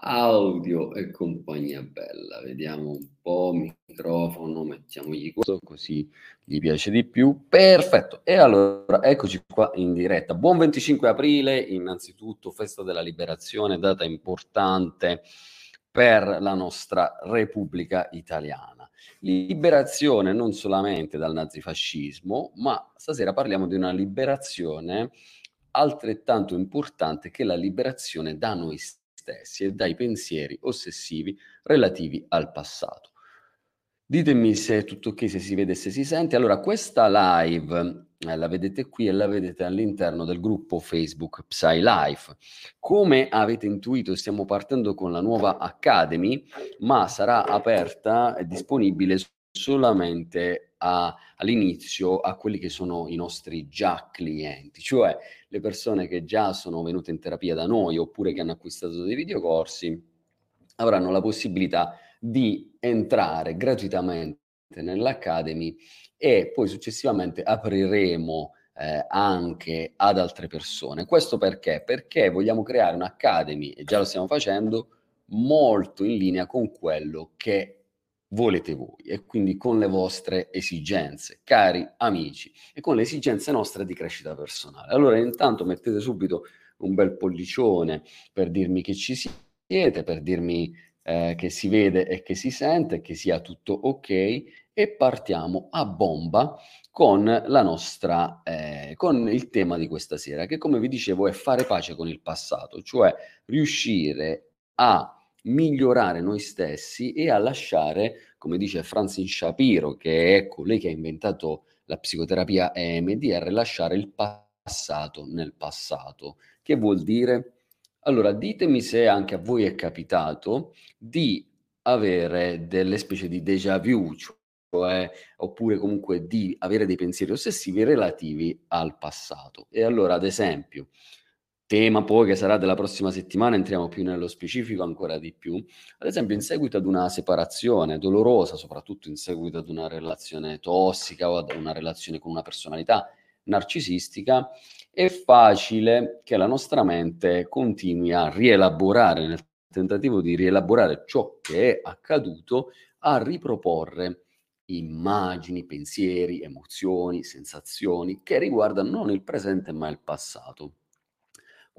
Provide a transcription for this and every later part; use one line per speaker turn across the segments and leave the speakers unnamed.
audio e compagnia bella. Vediamo un po', microfono, mettiamogli questo così gli piace di più. Perfetto. E allora, eccoci qua in diretta. Buon 25 aprile, innanzitutto festa della liberazione, data importante per la nostra Repubblica Italiana. Liberazione non solamente dal nazifascismo, ma stasera parliamo di una liberazione altrettanto importante che la liberazione da noi stessi stessi e dai pensieri ossessivi relativi al passato. Ditemi se è tutto ok, se si vede se si sente. Allora, questa live eh, la vedete qui e la vedete all'interno del gruppo Facebook Psy Life. Come avete intuito, stiamo partendo con la nuova Academy, ma sarà aperta e disponibile solamente a, all'inizio a quelli che sono i nostri già clienti, cioè le persone che già sono venute in terapia da noi oppure che hanno acquistato dei videocorsi avranno la possibilità di entrare gratuitamente nell'Academy e poi successivamente apriremo eh, anche ad altre persone. Questo perché? Perché vogliamo creare un'Academy, e già lo stiamo facendo, molto in linea con quello che volete voi e quindi con le vostre esigenze, cari amici, e con le esigenze nostre di crescita personale. Allora intanto mettete subito un bel pollicione per dirmi che ci siete, per dirmi eh, che si vede e che si sente, che sia tutto ok e partiamo a bomba con la nostra eh, con il tema di questa sera che come vi dicevo è fare pace con il passato, cioè riuscire a migliorare noi stessi e a lasciare, come dice Francine Shapiro, che è colei che ha inventato la psicoterapia EMDR, lasciare il passato nel passato. Che vuol dire? Allora, ditemi se anche a voi è capitato di avere delle specie di déjà vu, cioè, oppure comunque di avere dei pensieri ossessivi relativi al passato. E allora, ad esempio, tema poi che sarà della prossima settimana, entriamo più nello specifico ancora di più, ad esempio in seguito ad una separazione dolorosa, soprattutto in seguito ad una relazione tossica o ad una relazione con una personalità narcisistica, è facile che la nostra mente continui a rielaborare, nel tentativo di rielaborare ciò che è accaduto, a riproporre immagini, pensieri, emozioni, sensazioni che riguardano non il presente ma il passato.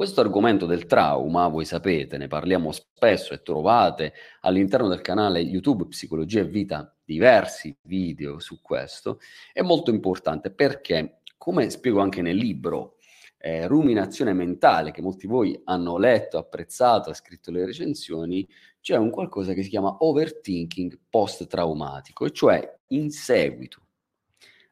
Questo argomento del trauma, voi sapete, ne parliamo spesso e trovate all'interno del canale YouTube Psicologia e Vita diversi video su questo, è molto importante perché, come spiego anche nel libro eh, Ruminazione mentale, che molti di voi hanno letto, apprezzato, ha scritto le recensioni, c'è un qualcosa che si chiama overthinking post-traumatico, e cioè in seguito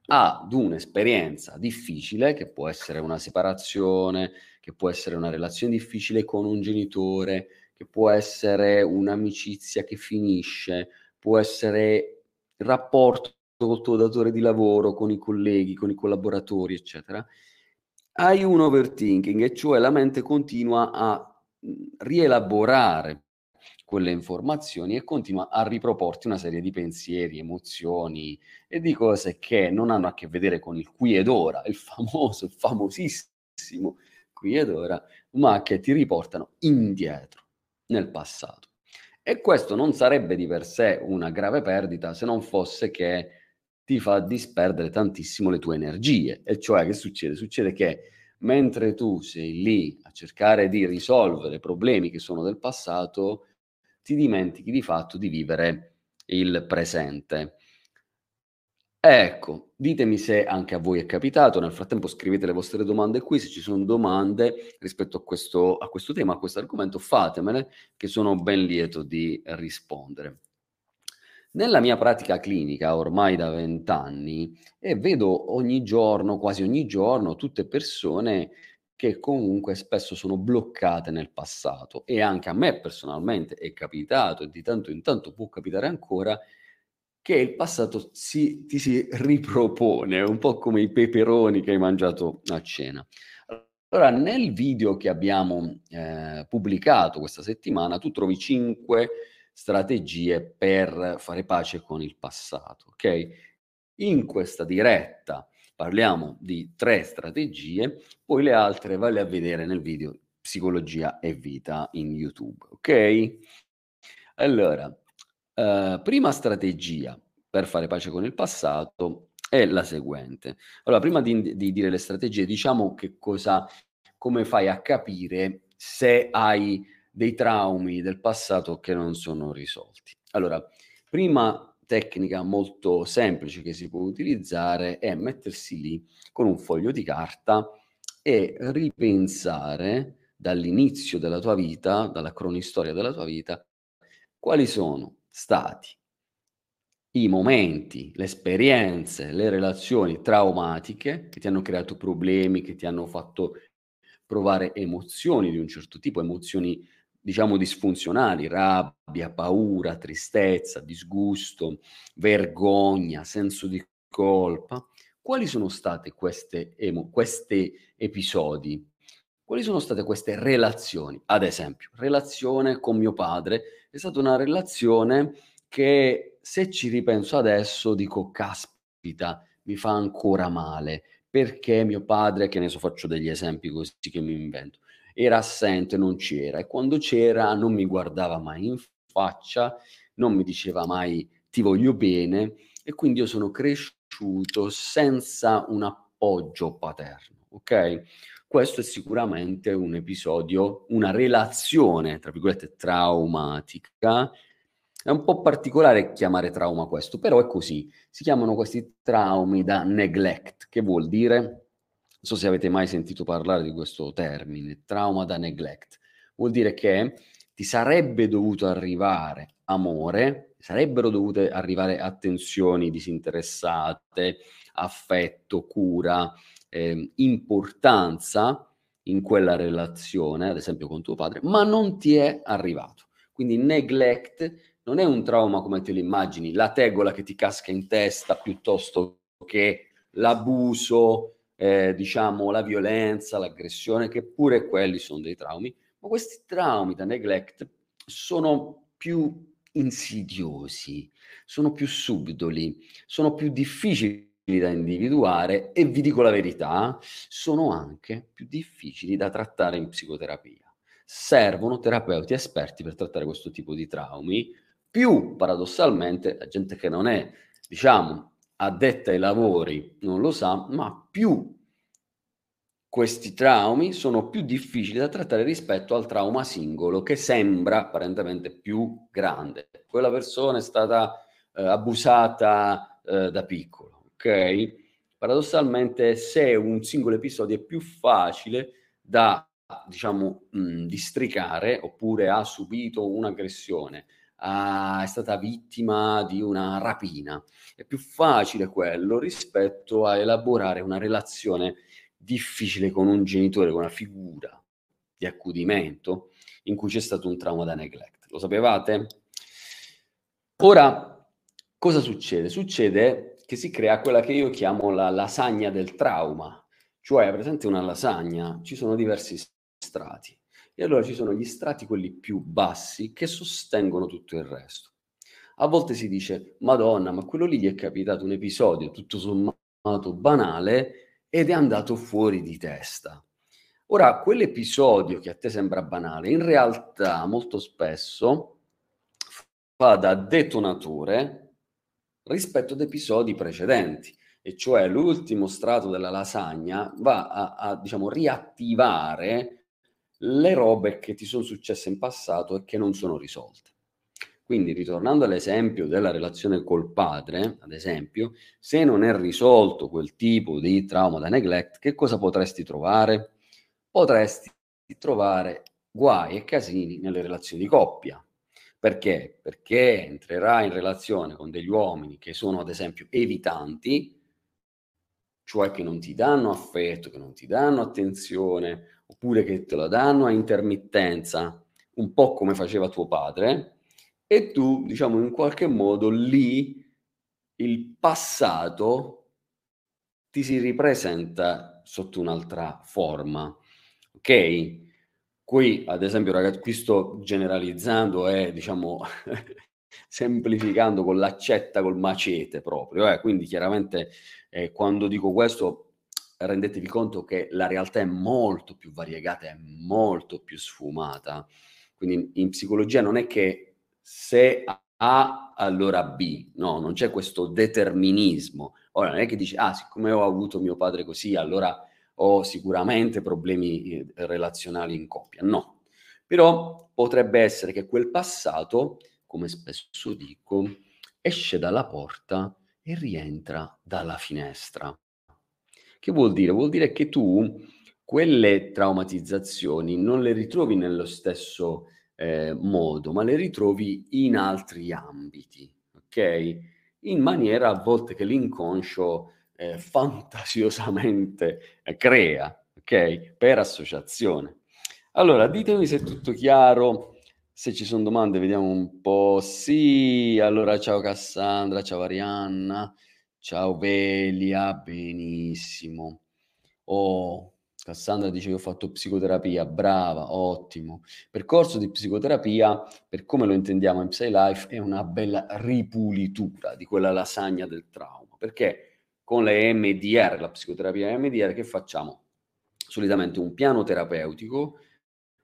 ad un'esperienza difficile, che può essere una separazione, che può essere una relazione difficile con un genitore, che può essere un'amicizia che finisce, può essere il rapporto con il tuo datore di lavoro, con i colleghi, con i collaboratori, eccetera. Hai un overthinking, e cioè la mente continua a rielaborare quelle informazioni e continua a riproporti una serie di pensieri, emozioni e di cose che non hanno a che vedere con il qui ed ora, il famoso, il famosissimo qui ed ora, ma che ti riportano indietro nel passato. E questo non sarebbe di per sé una grave perdita se non fosse che ti fa disperdere tantissimo le tue energie. E cioè che succede? Succede che mentre tu sei lì a cercare di risolvere problemi che sono del passato, ti dimentichi di fatto di vivere il presente. Ecco, ditemi se anche a voi è capitato, nel frattempo scrivete le vostre domande qui, se ci sono domande rispetto a questo, a questo tema, a questo argomento, fatemele, che sono ben lieto di rispondere. Nella mia pratica clinica, ormai da vent'anni, e vedo ogni giorno, quasi ogni giorno, tutte persone che comunque spesso sono bloccate nel passato e anche a me personalmente è capitato e di tanto in tanto può capitare ancora che il passato si, ti si ripropone, un po' come i peperoni che hai mangiato a cena. Allora, nel video che abbiamo eh, pubblicato questa settimana, tu trovi cinque strategie per fare pace con il passato, ok? In questa diretta parliamo di tre strategie, poi le altre vale a vedere nel video psicologia e vita in YouTube, ok? Allora, eh, prima strategia per fare pace con il passato è la seguente. Allora, prima di, di dire le strategie, diciamo che cosa, come fai a capire se hai dei traumi del passato che non sono risolti. Allora, prima tecnica molto semplice che si può utilizzare è mettersi lì con un foglio di carta e ripensare dall'inizio della tua vita, dalla cronistoria della tua vita, quali sono stati i momenti, le esperienze, le relazioni traumatiche che ti hanno creato problemi, che ti hanno fatto provare emozioni di un certo tipo, emozioni diciamo disfunzionali, rabbia, paura, tristezza, disgusto, vergogna, senso di colpa. Quali sono state queste, emo- questi episodi? Quali sono state queste relazioni? Ad esempio, relazione con mio padre è stata una relazione che se ci ripenso adesso dico caspita, mi fa ancora male, perché mio padre, che ne so, faccio degli esempi così che mi invento, era assente, non c'era. E quando c'era non mi guardava mai in faccia, non mi diceva mai ti voglio bene e quindi io sono cresciuto senza un appoggio paterno, ok? Questo è sicuramente un episodio, una relazione, tra virgolette, traumatica. È un po' particolare chiamare trauma questo, però è così. Si chiamano questi traumi da neglect, che vuol dire, non so se avete mai sentito parlare di questo termine, trauma da neglect. Vuol dire che ti sarebbe dovuto arrivare amore, sarebbero dovute arrivare attenzioni disinteressate, affetto, cura, eh, importanza in quella relazione, ad esempio con tuo padre, ma non ti è arrivato. Quindi neglect non è un trauma come te lo immagini, la tegola che ti casca in testa piuttosto che l'abuso, eh, diciamo la violenza, l'aggressione, che pure quelli sono dei traumi, ma questi traumi da neglect sono più insidiosi, sono più subdoli, sono più difficili da individuare e vi dico la verità, sono anche più difficili da trattare in psicoterapia. Servono terapeuti esperti per trattare questo tipo di traumi, più paradossalmente la gente che non è, diciamo, addetta ai lavori non lo sa, ma più questi traumi sono più difficili da trattare rispetto al trauma singolo che sembra apparentemente più grande. Quella persona è stata eh, abusata eh, da piccolo ok? Paradossalmente, se un singolo episodio è più facile da, diciamo, mh, districare, oppure ha subito un'aggressione, ha, è stata vittima di una rapina, è più facile quello rispetto a elaborare una relazione difficile con un genitore, con una figura di accudimento in cui c'è stato un trauma da neglect. Lo sapevate? Ora, cosa succede? Succede che si crea quella che io chiamo la lasagna del trauma, cioè presente una lasagna, ci sono diversi strati e allora ci sono gli strati quelli più bassi che sostengono tutto il resto. A volte si dice, Madonna, ma quello lì gli è capitato un episodio tutto sommato banale ed è andato fuori di testa. Ora, quell'episodio che a te sembra banale, in realtà molto spesso fa da detonatore rispetto ad episodi precedenti, e cioè l'ultimo strato della lasagna va a, a diciamo, riattivare le robe che ti sono successe in passato e che non sono risolte. Quindi, ritornando all'esempio della relazione col padre, ad esempio, se non è risolto quel tipo di trauma da neglect, che cosa potresti trovare? Potresti trovare guai e casini nelle relazioni di coppia, perché? Perché entrerà in relazione con degli uomini che sono ad esempio evitanti, cioè che non ti danno affetto, che non ti danno attenzione, oppure che te la danno a intermittenza, un po' come faceva tuo padre, e tu, diciamo, in qualche modo lì il passato ti si ripresenta sotto un'altra forma. Ok? Qui, ad esempio, ragazzi, qui sto generalizzando e, diciamo, semplificando con l'accetta col macete proprio, eh? quindi chiaramente eh, quando dico questo rendetevi conto che la realtà è molto più variegata, è molto più sfumata. Quindi in psicologia non è che se A allora B, no, non c'è questo determinismo. Ora non è che dici, ah, siccome ho avuto mio padre così, allora ho sicuramente problemi eh, relazionali in coppia. No, però potrebbe essere che quel passato, come spesso dico, esce dalla porta e rientra dalla finestra. Che vuol dire? Vuol dire che tu quelle traumatizzazioni non le ritrovi nello stesso eh, modo, ma le ritrovi in altri ambiti, ok? In maniera a volte che l'inconscio eh, fantasiosamente crea, ok? Per associazione. Allora, ditemi se è tutto chiaro, se ci sono domande, vediamo un po'. Sì, allora ciao Cassandra, ciao Arianna, ciao Velia, benissimo. Oh, Cassandra dice che ho fatto psicoterapia, brava, ottimo. Percorso di psicoterapia, per come lo intendiamo in PsyLife, è una bella ripulitura di quella lasagna del trauma, perché con le MDR, la psicoterapia MDR, che facciamo? Solitamente un piano terapeutico,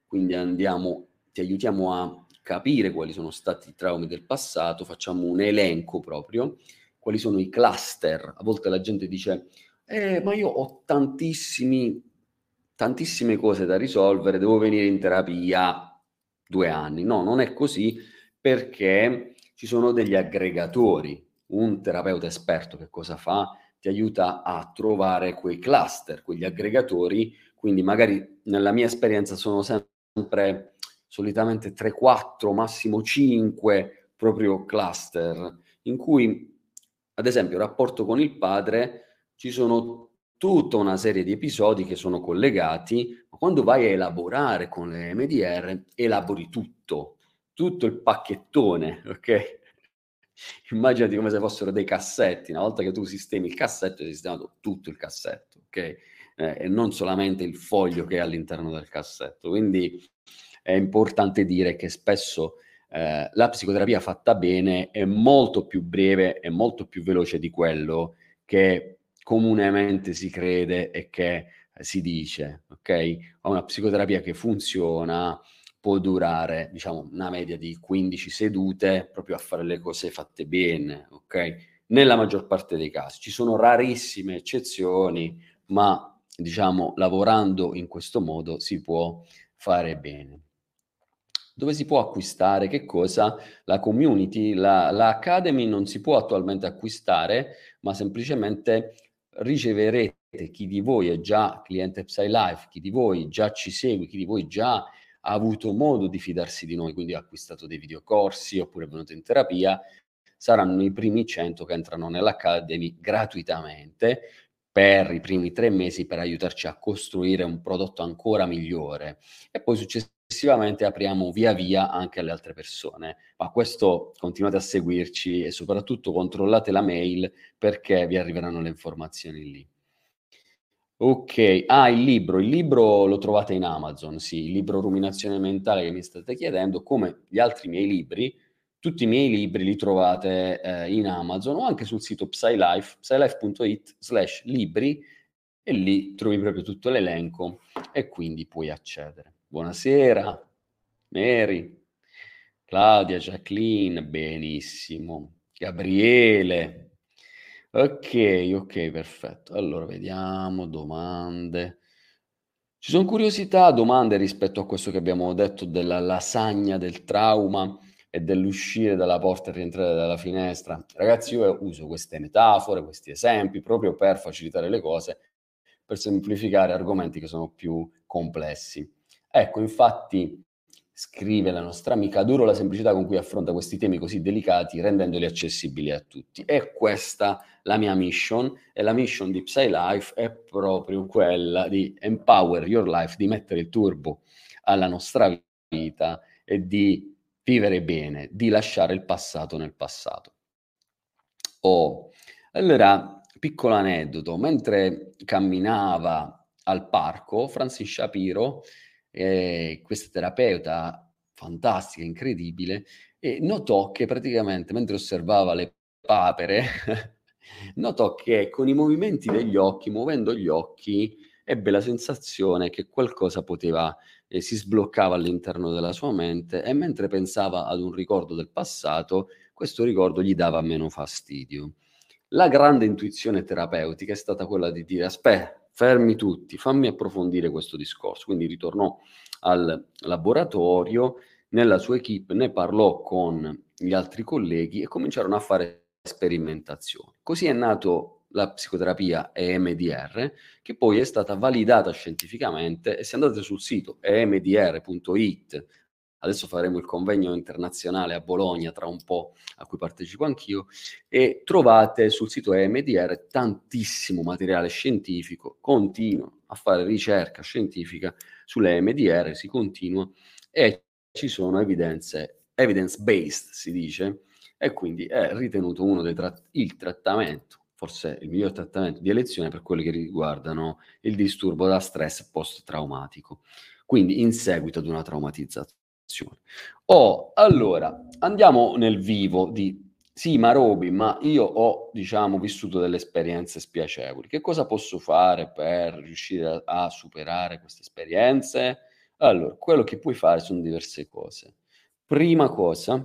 quindi andiamo, ti aiutiamo a capire quali sono stati i traumi del passato, facciamo un elenco proprio, quali sono i cluster. A volte la gente dice, eh, ma io ho tantissimi, tantissime cose da risolvere, devo venire in terapia due anni. No, non è così perché ci sono degli aggregatori. Un terapeuta esperto che cosa fa? Ti aiuta a trovare quei cluster, quegli aggregatori, quindi magari nella mia esperienza sono sempre solitamente 3, 4, massimo 5 proprio cluster, in cui ad esempio rapporto con il padre ci sono tutta una serie di episodi che sono collegati, ma quando vai a elaborare con le MDR elabori tutto, tutto il pacchettone, ok? Immaginati come se fossero dei cassetti, una volta che tu sistemi il cassetto, hai sistemato tutto il cassetto, ok? Eh, e non solamente il foglio che è all'interno del cassetto. Quindi è importante dire che spesso eh, la psicoterapia fatta bene è molto più breve e molto più veloce di quello che comunemente si crede e che si dice, ok? una psicoterapia che funziona può durare, diciamo, una media di 15 sedute proprio a fare le cose fatte bene, ok? Nella maggior parte dei casi. Ci sono rarissime eccezioni, ma diciamo, lavorando in questo modo si può fare bene. Dove si può acquistare che cosa? La community, la, la Academy non si può attualmente acquistare, ma semplicemente riceverete chi di voi è già cliente PsyLife, chi di voi già ci segue, chi di voi già ha avuto modo di fidarsi di noi, quindi ha acquistato dei videocorsi oppure è venuto in terapia, saranno i primi 100 che entrano nell'Academy gratuitamente per i primi tre mesi per aiutarci a costruire un prodotto ancora migliore e poi successivamente apriamo via via anche alle altre persone. Ma questo continuate a seguirci e soprattutto controllate la mail perché vi arriveranno le informazioni lì. Ok, ah, il libro. Il libro lo trovate in Amazon, sì, il libro Ruminazione mentale che mi state chiedendo, come gli altri miei libri, tutti i miei libri li trovate eh, in Amazon o anche sul sito PsyLife, psylife.it slash libri e lì trovi proprio tutto l'elenco e quindi puoi accedere. Buonasera, Mary, Claudia, Jacqueline, benissimo, Gabriele, Ok, ok, perfetto. Allora vediamo, domande. Ci sono curiosità, domande rispetto a questo che abbiamo detto della lasagna del trauma e dell'uscire dalla porta e rientrare dalla finestra. Ragazzi, io uso queste metafore, questi esempi proprio per facilitare le cose, per semplificare argomenti che sono più complessi. Ecco, infatti, scrive la nostra amica, adoro la semplicità con cui affronta questi temi così delicati, rendendoli accessibili a tutti. E questa la mia mission, e la mission di PsyLife è proprio quella di empower your life, di mettere il turbo alla nostra vita e di vivere bene, di lasciare il passato nel passato. Oh, allora, piccolo aneddoto, mentre camminava al parco, Francis Shapiro eh, questa terapeuta fantastica, incredibile, e notò che praticamente mentre osservava le papere notò che con i movimenti degli occhi, muovendo gli occhi, ebbe la sensazione che qualcosa poteva e si sbloccava all'interno della sua mente e mentre pensava ad un ricordo del passato, questo ricordo gli dava meno fastidio. La grande intuizione terapeutica è stata quella di dire aspetta, fermi tutti, fammi approfondire questo discorso. Quindi ritornò al laboratorio, nella sua equip ne parlò con gli altri colleghi e cominciarono a fare sperimentazioni. Così è nato la psicoterapia EMDR, che poi è stata validata scientificamente e se andate sul sito emdr.it, adesso faremo il convegno internazionale a Bologna tra un po' a cui partecipo anch'io, e trovate sul sito EMDR tantissimo materiale scientifico, continuo a fare ricerca scientifica sulle EMDR, si continua e ci sono evidenze, evidence based si dice, e quindi è ritenuto uno dei tra- il trattamento forse il miglior trattamento di elezione per quelli che riguardano il disturbo da stress post-traumatico, quindi in seguito ad una traumatizzazione. Oh, allora, andiamo nel vivo di sì, ma Roby, ma io ho, diciamo, vissuto delle esperienze spiacevoli. Che cosa posso fare per riuscire a, a superare queste esperienze? Allora, quello che puoi fare sono diverse cose. Prima cosa,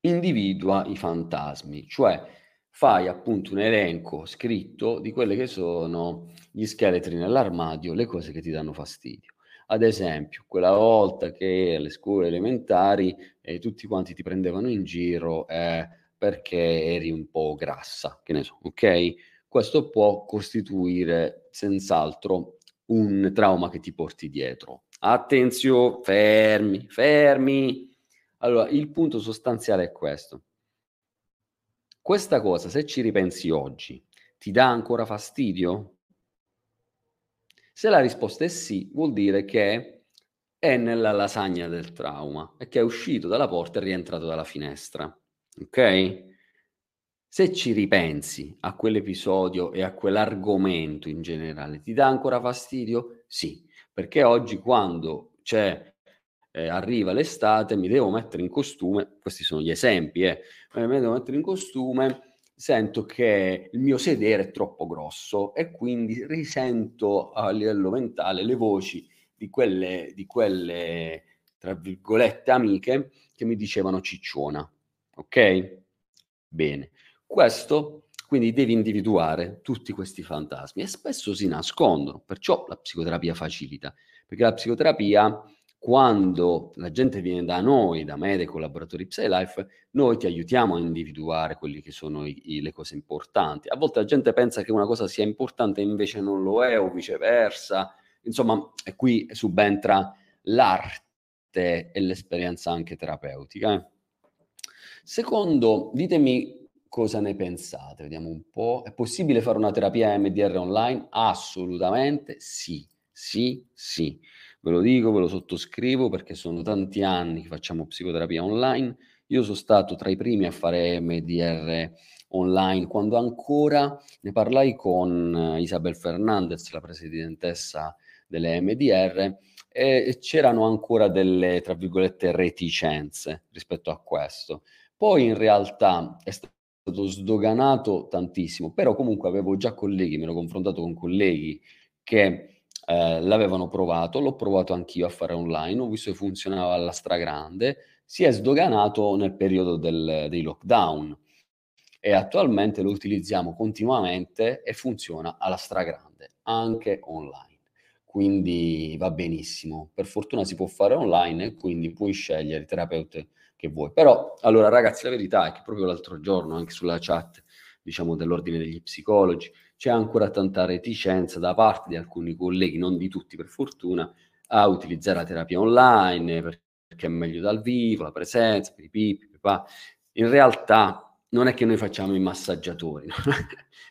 individua i fantasmi, cioè fai appunto un elenco scritto di quelle che sono gli scheletri nell'armadio, le cose che ti danno fastidio. Ad esempio, quella volta che alle scuole elementari eh, tutti quanti ti prendevano in giro eh, perché eri un po' grassa, che ne so, ok? Questo può costituire senz'altro un trauma che ti porti dietro. Attenzione, fermi, fermi. Allora, il punto sostanziale è questo questa cosa, se ci ripensi oggi, ti dà ancora fastidio? Se la risposta è sì, vuol dire che è nella lasagna del trauma e che è uscito dalla porta e rientrato dalla finestra. Ok? Se ci ripensi a quell'episodio e a quell'argomento in generale, ti dà ancora fastidio? Sì, perché oggi quando c'è eh, arriva l'estate, mi devo mettere in costume, questi sono gli esempi, eh, mi devo mettere in costume, sento che il mio sedere è troppo grosso e quindi risento a livello mentale le voci di quelle, di quelle tra virgolette, amiche che mi dicevano cicciona. Ok? Bene. Questo quindi devi individuare tutti questi fantasmi e spesso si nascondono, perciò la psicoterapia facilita, perché la psicoterapia quando la gente viene da noi, da me, dei collaboratori PsyLife, noi ti aiutiamo a individuare quelle che sono i, i, le cose importanti. A volte la gente pensa che una cosa sia importante e invece non lo è, o viceversa. Insomma, qui subentra l'arte e l'esperienza anche terapeutica. Eh. Secondo, ditemi cosa ne pensate, vediamo un po'. È possibile fare una terapia MDR online? Assolutamente sì, sì, sì. Ve lo dico, ve lo sottoscrivo perché sono tanti anni che facciamo psicoterapia online. Io sono stato tra i primi a fare MDR online quando ancora ne parlai con eh, Isabel Fernandez, la presidentessa delle MDR, e c'erano ancora delle, tra virgolette, reticenze rispetto a questo. Poi in realtà è stato sdoganato tantissimo, però comunque avevo già colleghi, mi ero confrontato con colleghi che eh, l'avevano provato, l'ho provato anch'io a fare online, ho visto che funzionava alla stragrande, si è sdoganato nel periodo del, dei lockdown e attualmente lo utilizziamo continuamente e funziona alla stragrande, anche online. Quindi va benissimo. Per fortuna si può fare online e quindi puoi scegliere il terapeuta che vuoi. Però, allora ragazzi, la verità è che proprio l'altro giorno, anche sulla chat, diciamo, dell'ordine degli psicologi, c'è ancora tanta reticenza da parte di alcuni colleghi, non di tutti per fortuna, a utilizzare la terapia online perché è meglio dal vivo, la presenza, pipi, papà. In realtà non è che noi facciamo i massaggiatori, non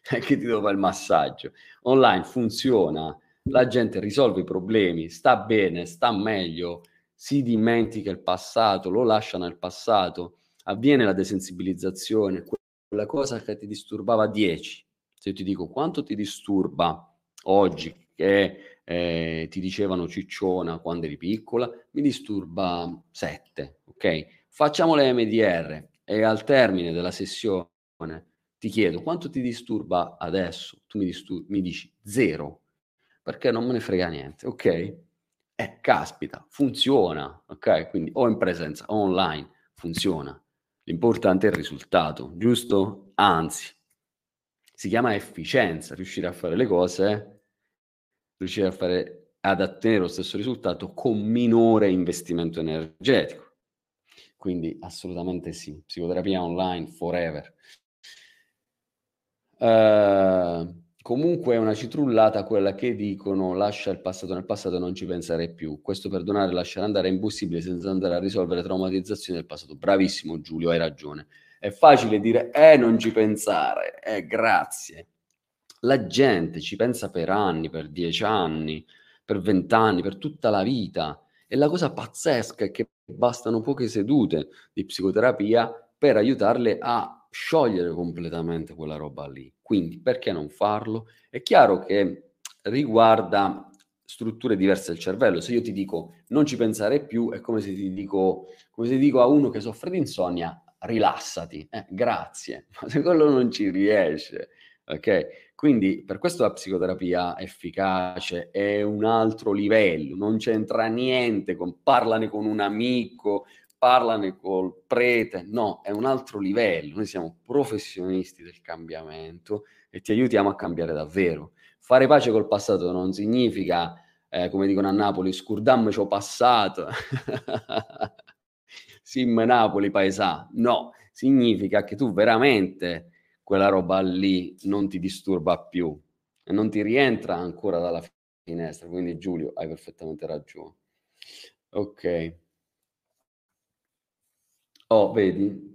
è che ti devo fare il massaggio. Online funziona, la gente risolve i problemi, sta bene, sta meglio, si dimentica il passato, lo lascia nel passato, avviene la desensibilizzazione, quella cosa che ti disturbava 10, se io ti dico quanto ti disturba oggi che eh, ti dicevano cicciona quando eri piccola, mi disturba 7, ok? Facciamo le MDR e al termine della sessione ti chiedo quanto ti disturba adesso, tu mi, distur- mi dici zero, perché non me ne frega niente, ok? Eh, caspita, funziona, ok? Quindi o in presenza o online, funziona. L'importante è il risultato, giusto? Anzi, si chiama efficienza, riuscire a fare le cose, riuscire a fare, ad ottenere lo stesso risultato con minore investimento energetico. Quindi assolutamente sì, psicoterapia online forever. Uh, Comunque è una citrullata quella che dicono lascia il passato nel passato e non ci pensare più. Questo perdonare e lasciare andare è impossibile senza andare a risolvere traumatizzazioni del passato. Bravissimo Giulio, hai ragione. È facile dire eh non ci pensare, eh grazie. La gente ci pensa per anni, per dieci anni, per vent'anni, per tutta la vita. E la cosa pazzesca è che bastano poche sedute di psicoterapia per aiutarle a sciogliere completamente quella roba lì. Quindi perché non farlo? È chiaro che riguarda strutture diverse del cervello. Se io ti dico non ci pensare più, è come se ti dico, come se dico a uno che soffre di insonnia, rilassati, eh, grazie, ma se quello non ci riesce, ok? Quindi per questo la psicoterapia efficace è un altro livello, non c'entra niente con parlane con un amico parlane col prete, no, è un altro livello, noi siamo professionisti del cambiamento e ti aiutiamo a cambiare davvero. Fare pace col passato non significa, eh, come dicono a Napoli, scurdammo ciò passato, sim Napoli paesà, no, significa che tu veramente quella roba lì non ti disturba più e non ti rientra ancora dalla finestra, quindi Giulio hai perfettamente ragione. Ok. Oh, vedi?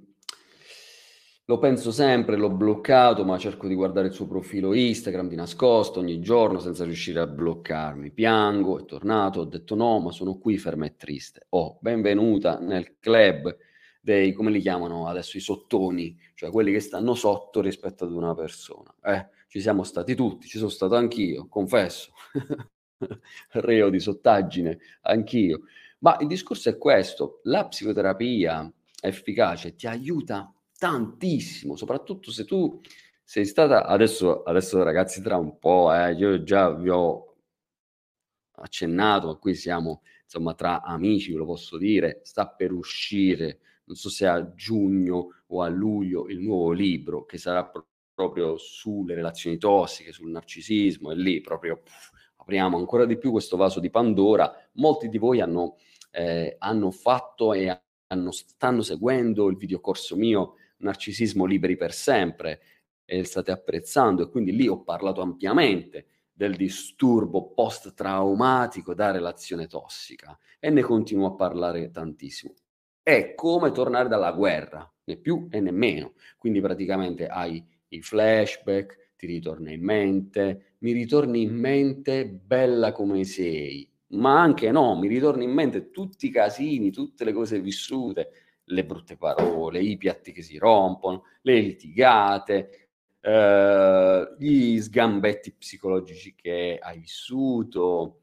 Lo penso sempre, l'ho bloccato, ma cerco di guardare il suo profilo Instagram di nascosto ogni giorno senza riuscire a bloccarmi. Piango, è tornato, ho detto no, ma sono qui ferma e triste. Oh, benvenuta nel club dei, come li chiamano adesso, i sottoni, cioè quelli che stanno sotto rispetto ad una persona. Eh, ci siamo stati tutti, ci sono stato anch'io, confesso. Reo di sottaggine, anch'io. Ma il discorso è questo, la psicoterapia efficace, ti aiuta tantissimo, soprattutto se tu sei stata adesso, adesso ragazzi tra un po', eh, io già vi ho accennato, ma qui siamo insomma tra amici, ve lo posso dire, sta per uscire, non so se a giugno o a luglio, il nuovo libro che sarà pro- proprio sulle relazioni tossiche, sul narcisismo, e lì proprio pff, apriamo ancora di più questo vaso di Pandora. Molti di voi hanno, eh, hanno fatto e hanno, stanno seguendo il videocorso mio Narcisismo Liberi per Sempre e state apprezzando e quindi lì ho parlato ampiamente del disturbo post-traumatico da relazione tossica e ne continuo a parlare tantissimo. È come tornare dalla guerra, né più e né meno. Quindi praticamente hai i flashback, ti ritorna in mente, mi ritorni in mente bella come sei, ma anche no, mi ritorno in mente tutti i casini, tutte le cose vissute, le brutte parole, i piatti che si rompono, le litigate, eh, gli sgambetti psicologici che hai vissuto,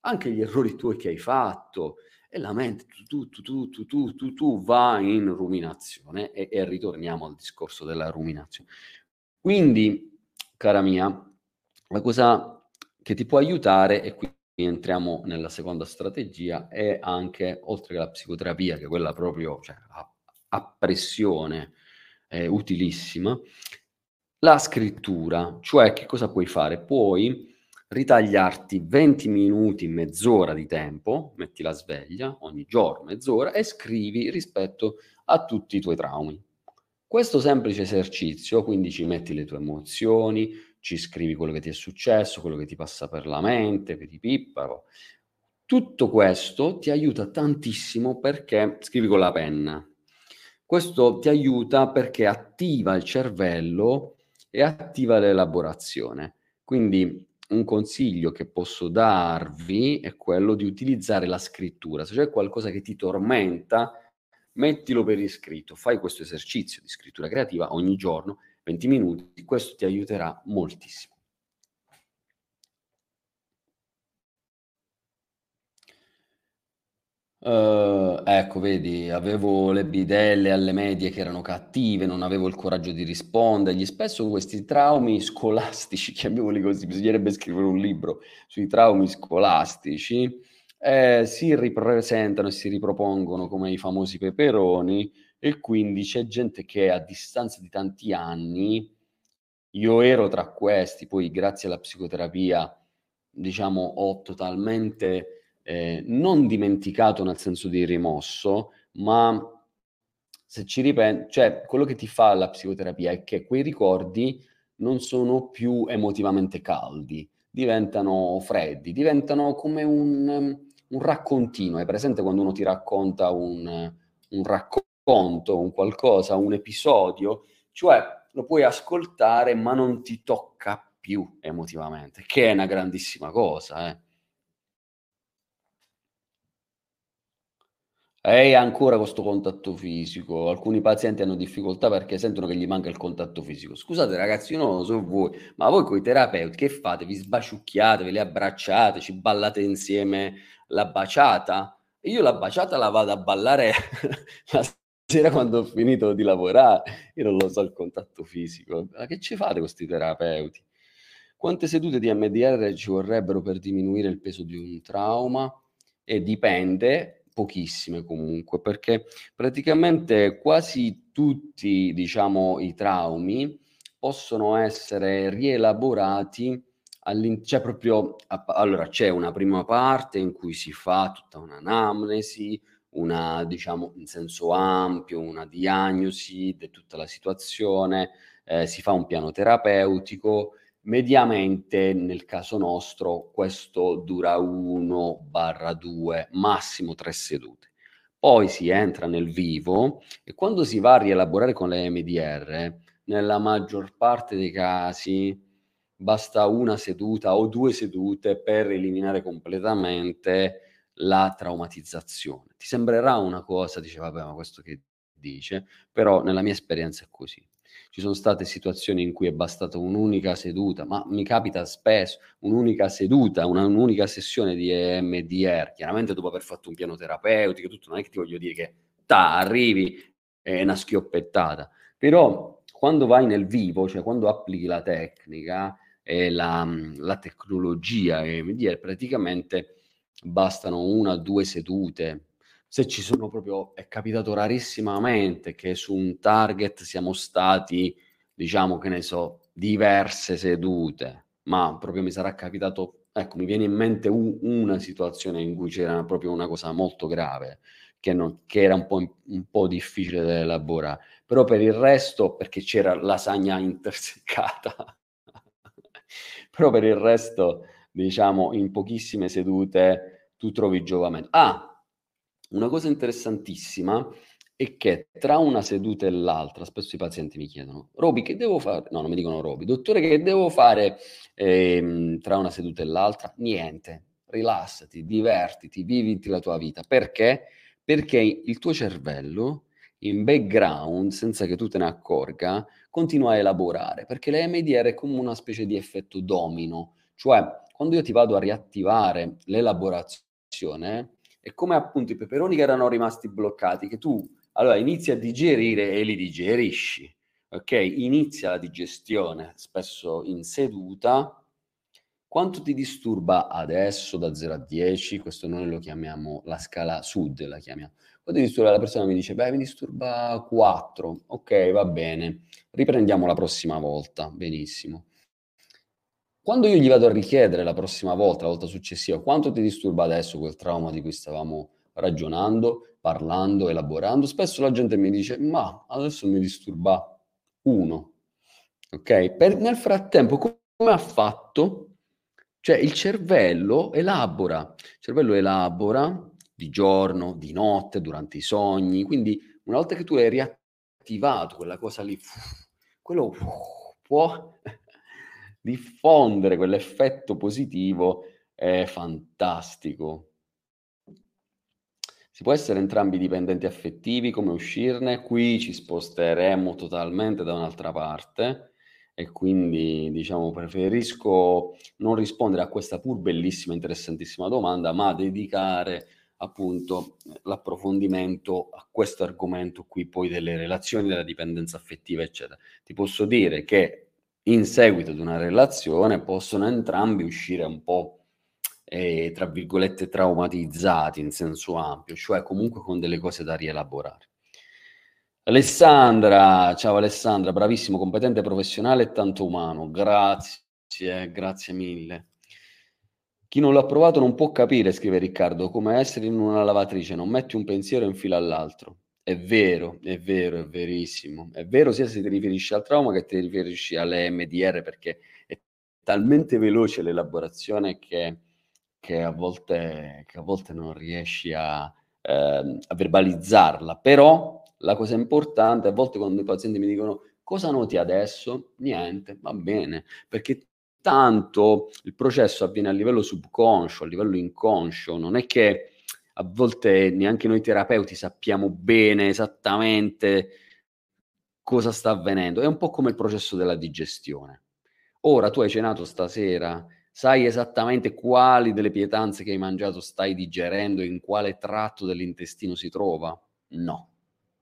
anche gli errori tuoi che hai fatto, e la mente tu, tu, tu, tu, tu, tu, tu va in ruminazione e, e ritorniamo al discorso della ruminazione. Quindi, cara mia, la cosa che ti può aiutare è qui entriamo nella seconda strategia e anche, oltre che la psicoterapia, che è quella proprio cioè, a, a, pressione, è utilissima, la scrittura, cioè che cosa puoi fare? Puoi ritagliarti 20 minuti, mezz'ora di tempo, metti la sveglia ogni giorno, mezz'ora, e scrivi rispetto a tutti i tuoi traumi. Questo semplice esercizio, quindi ci metti le tue emozioni, ci scrivi quello che ti è successo, quello che ti passa per la mente, che ti pipparo. Tutto questo ti aiuta tantissimo perché scrivi con la penna. Questo ti aiuta perché attiva il cervello e attiva l'elaborazione. Quindi un consiglio che posso darvi è quello di utilizzare la scrittura. Se c'è qualcosa che ti tormenta, mettilo per iscritto, fai questo esercizio di scrittura creativa ogni giorno 20 minuti, questo ti aiuterà moltissimo. Uh, ecco, vedi, avevo le bidelle alle medie che erano cattive, non avevo il coraggio di rispondergli. Spesso questi traumi scolastici, chiamiamoli così, bisognerebbe scrivere un libro sui traumi scolastici, eh, si ripresentano e si ripropongono come i famosi peperoni e quindi c'è gente che a distanza di tanti anni, io ero tra questi, poi grazie alla psicoterapia, diciamo, ho totalmente eh, non dimenticato nel senso di rimosso, ma se ci ripensi, cioè quello che ti fa la psicoterapia è che quei ricordi non sono più emotivamente caldi, diventano freddi, diventano come un, un raccontino. È presente quando uno ti racconta un, un racconto, un qualcosa, un episodio? Cioè lo puoi ascoltare ma non ti tocca più emotivamente, che è una grandissima cosa. Eh. E ancora questo contatto fisico. Alcuni pazienti hanno difficoltà perché sentono che gli manca il contatto fisico. Scusate ragazzi, io non lo so voi, ma voi con i terapeuti che fate? Vi sbaciucchiate, ve li abbracciate, ci ballate insieme la baciata? Io la baciata la vado a ballare la sera quando ho finito di lavorare. Io non lo so il contatto fisico. Ma che ci fate questi terapeuti? Quante sedute di MDR ci vorrebbero per diminuire il peso di un trauma? E dipende pochissime comunque, perché praticamente quasi tutti, diciamo, i traumi possono essere rielaborati c'è proprio allora c'è una prima parte in cui si fa tutta un'anamnesi, una diciamo in senso ampio, una diagnosi di tutta la situazione, eh, si fa un piano terapeutico Mediamente nel caso nostro questo dura 1/2, massimo 3 sedute. Poi si entra nel vivo e quando si va a rielaborare con le MDR, nella maggior parte dei casi basta una seduta o due sedute per eliminare completamente la traumatizzazione. Ti sembrerà una cosa, dice vabbè, ma questo che dice, però nella mia esperienza è così. Ci sono state situazioni in cui è bastata un'unica seduta, ma mi capita spesso un'unica seduta, una, un'unica sessione di EMDR, chiaramente dopo aver fatto un piano terapeutico, tutto, non è che ti voglio dire che ta, arrivi è una schioppettata, però quando vai nel vivo, cioè quando applichi la tecnica e la, la tecnologia EMDR, praticamente bastano una o due sedute, se ci sono proprio, è capitato rarissimamente che su un target siamo stati, diciamo che ne so, diverse sedute, ma proprio mi sarà capitato, ecco, mi viene in mente un, una situazione in cui c'era proprio una cosa molto grave, che, non, che era un po', un po' difficile da elaborare, però per il resto, perché c'era lasagna interseccata, però per il resto, diciamo, in pochissime sedute tu trovi giovamento. Ah, una cosa interessantissima è che tra una seduta e l'altra, spesso i pazienti mi chiedono, Roby, che devo fare? No, non mi dicono Roby, dottore, che devo fare ehm, tra una seduta e l'altra? Niente, rilassati, divertiti, viviti la tua vita. Perché? Perché il tuo cervello, in background, senza che tu te ne accorga, continua a elaborare, perché l'EMDR è come una specie di effetto domino, cioè quando io ti vado a riattivare l'elaborazione, è come appunto i peperoni che erano rimasti bloccati, che tu allora inizi a digerire e li digerisci, ok? Inizia la digestione, spesso in seduta. Quanto ti disturba adesso da 0 a 10? Questo noi lo chiamiamo la scala sud, la chiamiamo. Quando ti disturba la persona mi dice, beh, mi disturba 4. Ok, va bene. Riprendiamo la prossima volta. Benissimo. Quando io gli vado a richiedere la prossima volta, la volta successiva, quanto ti disturba adesso quel trauma di cui stavamo ragionando, parlando, elaborando, spesso la gente mi dice, ma adesso mi disturba uno. Ok? Per, nel frattempo, come ha fatto? Cioè il cervello elabora, il cervello elabora di giorno, di notte, durante i sogni, quindi una volta che tu hai riattivato quella cosa lì, quello può diffondere quell'effetto positivo è fantastico. Si può essere entrambi dipendenti affettivi, come uscirne? Qui ci sposteremo totalmente da un'altra parte e quindi diciamo preferisco non rispondere a questa pur bellissima, interessantissima domanda, ma dedicare appunto l'approfondimento a questo argomento qui poi delle relazioni, della dipendenza affettiva, eccetera. Ti posso dire che in seguito ad una relazione possono entrambi uscire un po', eh, tra virgolette, traumatizzati in senso ampio, cioè comunque con delle cose da rielaborare. Alessandra, ciao Alessandra, bravissimo, competente, professionale e tanto umano. Grazie, grazie mille. Chi non l'ha provato non può capire, scrive Riccardo, come essere in una lavatrice, non metti un pensiero in fila all'altro. È vero, è vero, è verissimo. È vero sia se ti riferisci al trauma che ti riferisci alle MDR perché è talmente veloce l'elaborazione che, che, a, volte, che a volte non riesci a, eh, a verbalizzarla. Però la cosa importante, a volte quando i pazienti mi dicono cosa noti adesso? Niente, va bene, perché tanto il processo avviene a livello subconscio, a livello inconscio, non è che a volte neanche noi terapeuti sappiamo bene esattamente cosa sta avvenendo, è un po' come il processo della digestione. Ora tu hai cenato stasera, sai esattamente quali delle pietanze che hai mangiato stai digerendo, in quale tratto dell'intestino si trova? No.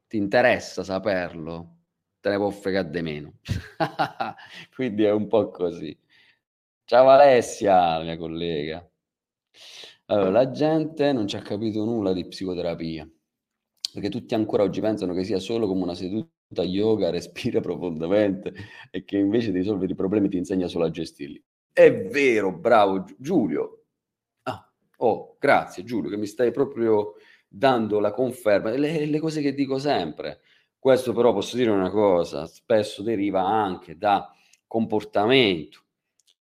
Ti interessa saperlo? Te ne può fregare di meno. Quindi è un po' così. Ciao Alessia, mia collega. Allora, la gente non ci ha capito nulla di psicoterapia, perché tutti ancora oggi pensano che sia solo come una seduta yoga, respira profondamente e che invece di risolvere i problemi ti insegna solo a gestirli. È vero, bravo Giulio. Ah, oh, grazie Giulio, che mi stai proprio dando la conferma, le, le cose che dico sempre. Questo però posso dire una cosa, spesso deriva anche da comportamento,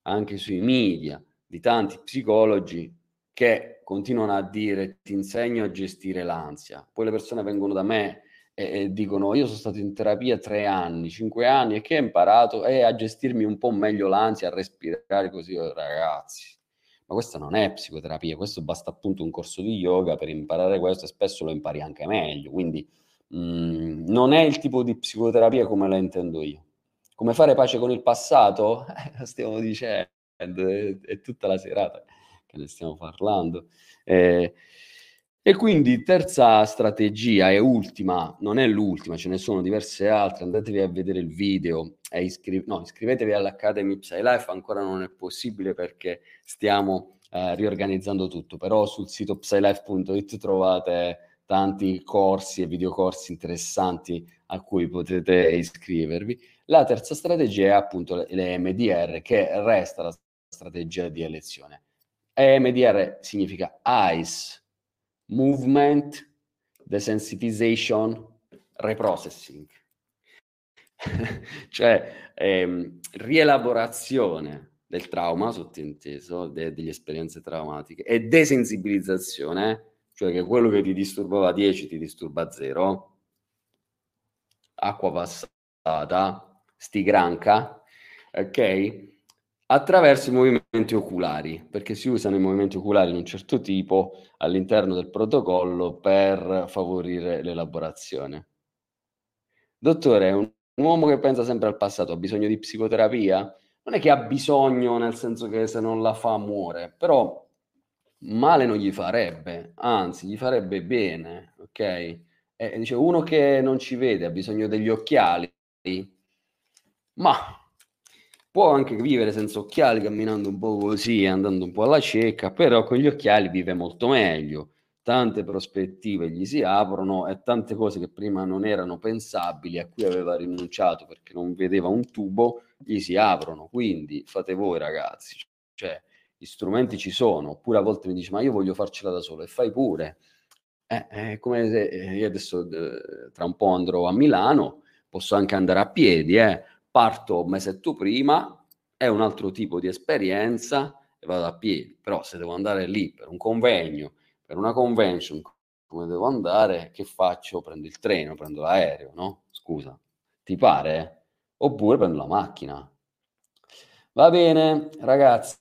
anche sui media, di tanti psicologi che continuano a dire ti insegno a gestire l'ansia. Poi le persone vengono da me e, e dicono io sono stato in terapia tre anni, cinque anni e che ho imparato? è a gestirmi un po' meglio l'ansia, a respirare così, ragazzi ma questa non è psicoterapia, questo basta appunto un corso di yoga per imparare questo e spesso lo impari anche meglio, quindi mh, mm, non è il tipo di psicoterapia come la intendo io. Come fare pace con il passato? Eh, lo stiamo dicendo, è, è, tutta la serata che ne stiamo parlando. Eh, e quindi terza strategia e ultima, non è l'ultima, ce ne sono diverse altre, andatevi a vedere il video e iscri- no, iscrivetevi all'Academy PsyLife, ancora non è possibile perché stiamo eh, riorganizzando tutto, però sul sito psylife.it trovate tanti corsi e videocorsi interessanti a cui potete iscrivervi. La terza strategia è appunto le, le MDR, che resta la strategia di elezione. EMDR significa ICE, movement, desensitization, reprocessing. cioè ehm, rielaborazione del trauma, sottinteso, de- delle esperienze traumatiche, e desensibilizzazione, cioè che quello che ti disturbava 10 ti disturba 0, acqua passata, sti granca, ok? Attraverso i movimenti oculari, perché si usano i movimenti oculari di un certo tipo all'interno del protocollo per favorire l'elaborazione. Dottore, un uomo che pensa sempre al passato ha bisogno di psicoterapia? Non è che ha bisogno nel senso che se non la fa muore, però male non gli farebbe, anzi gli farebbe bene, ok? E dice uno che non ci vede ha bisogno degli occhiali, ma può anche vivere senza occhiali, camminando un po' così, andando un po' alla cieca, però con gli occhiali vive molto meglio. Tante prospettive gli si aprono e tante cose che prima non erano pensabili, a cui aveva rinunciato perché non vedeva un tubo, gli si aprono. Quindi fate voi ragazzi, cioè gli strumenti ci sono, oppure a volte mi dice ma io voglio farcela da solo e fai pure. Eh, è come se eh, io adesso eh, tra un po' andrò a Milano, posso anche andare a piedi, eh, parto un mesetto prima, è un altro tipo di esperienza e vado a piedi, però se devo andare lì per un convegno, per una convention, come devo andare, che faccio? Prendo il treno, prendo l'aereo, no? Scusa, ti pare? Oppure prendo la macchina. Va bene, ragazzi,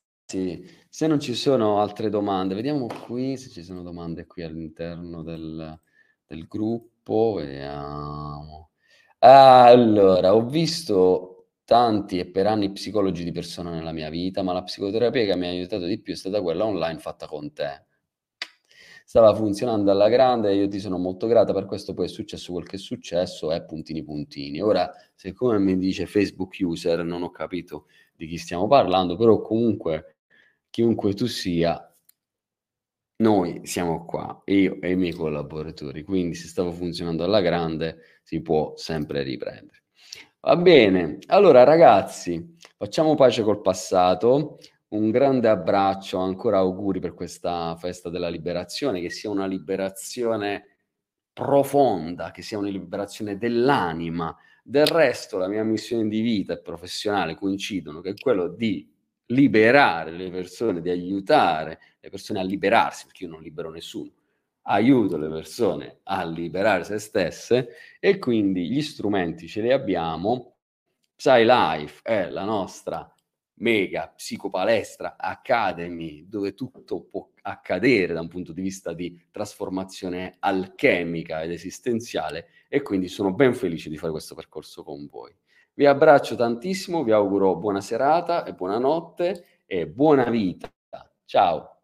se non ci sono altre domande, vediamo qui se ci sono domande qui all'interno del, del gruppo, vediamo. Allora, ho visto tanti e per anni psicologi di persona nella mia vita, ma la psicoterapia che mi ha aiutato di più è stata quella online fatta con te. stava funzionando alla grande, io ti sono molto grata per questo, poi è successo quel che è successo, è puntini puntini. Ora, siccome mi dice Facebook user, non ho capito di chi stiamo parlando, però comunque, chiunque tu sia, noi siamo qua, io e i miei collaboratori, quindi se stava funzionando alla grande si può sempre riprendere. Va bene, allora ragazzi, facciamo pace col passato, un grande abbraccio, ancora auguri per questa festa della liberazione, che sia una liberazione profonda, che sia una liberazione dell'anima. Del resto la mia missione di vita e professionale coincidono, che è quello di liberare le persone, di aiutare le persone a liberarsi, perché io non libero nessuno, aiuto le persone a liberare se stesse e quindi gli strumenti ce li abbiamo. PsyLife è la nostra mega psicopalestra academy dove tutto può accadere da un punto di vista di trasformazione alchemica ed esistenziale e quindi sono ben felice di fare questo percorso con voi. Vi abbraccio tantissimo, vi auguro buona serata e buonanotte e buona vita. Ciao.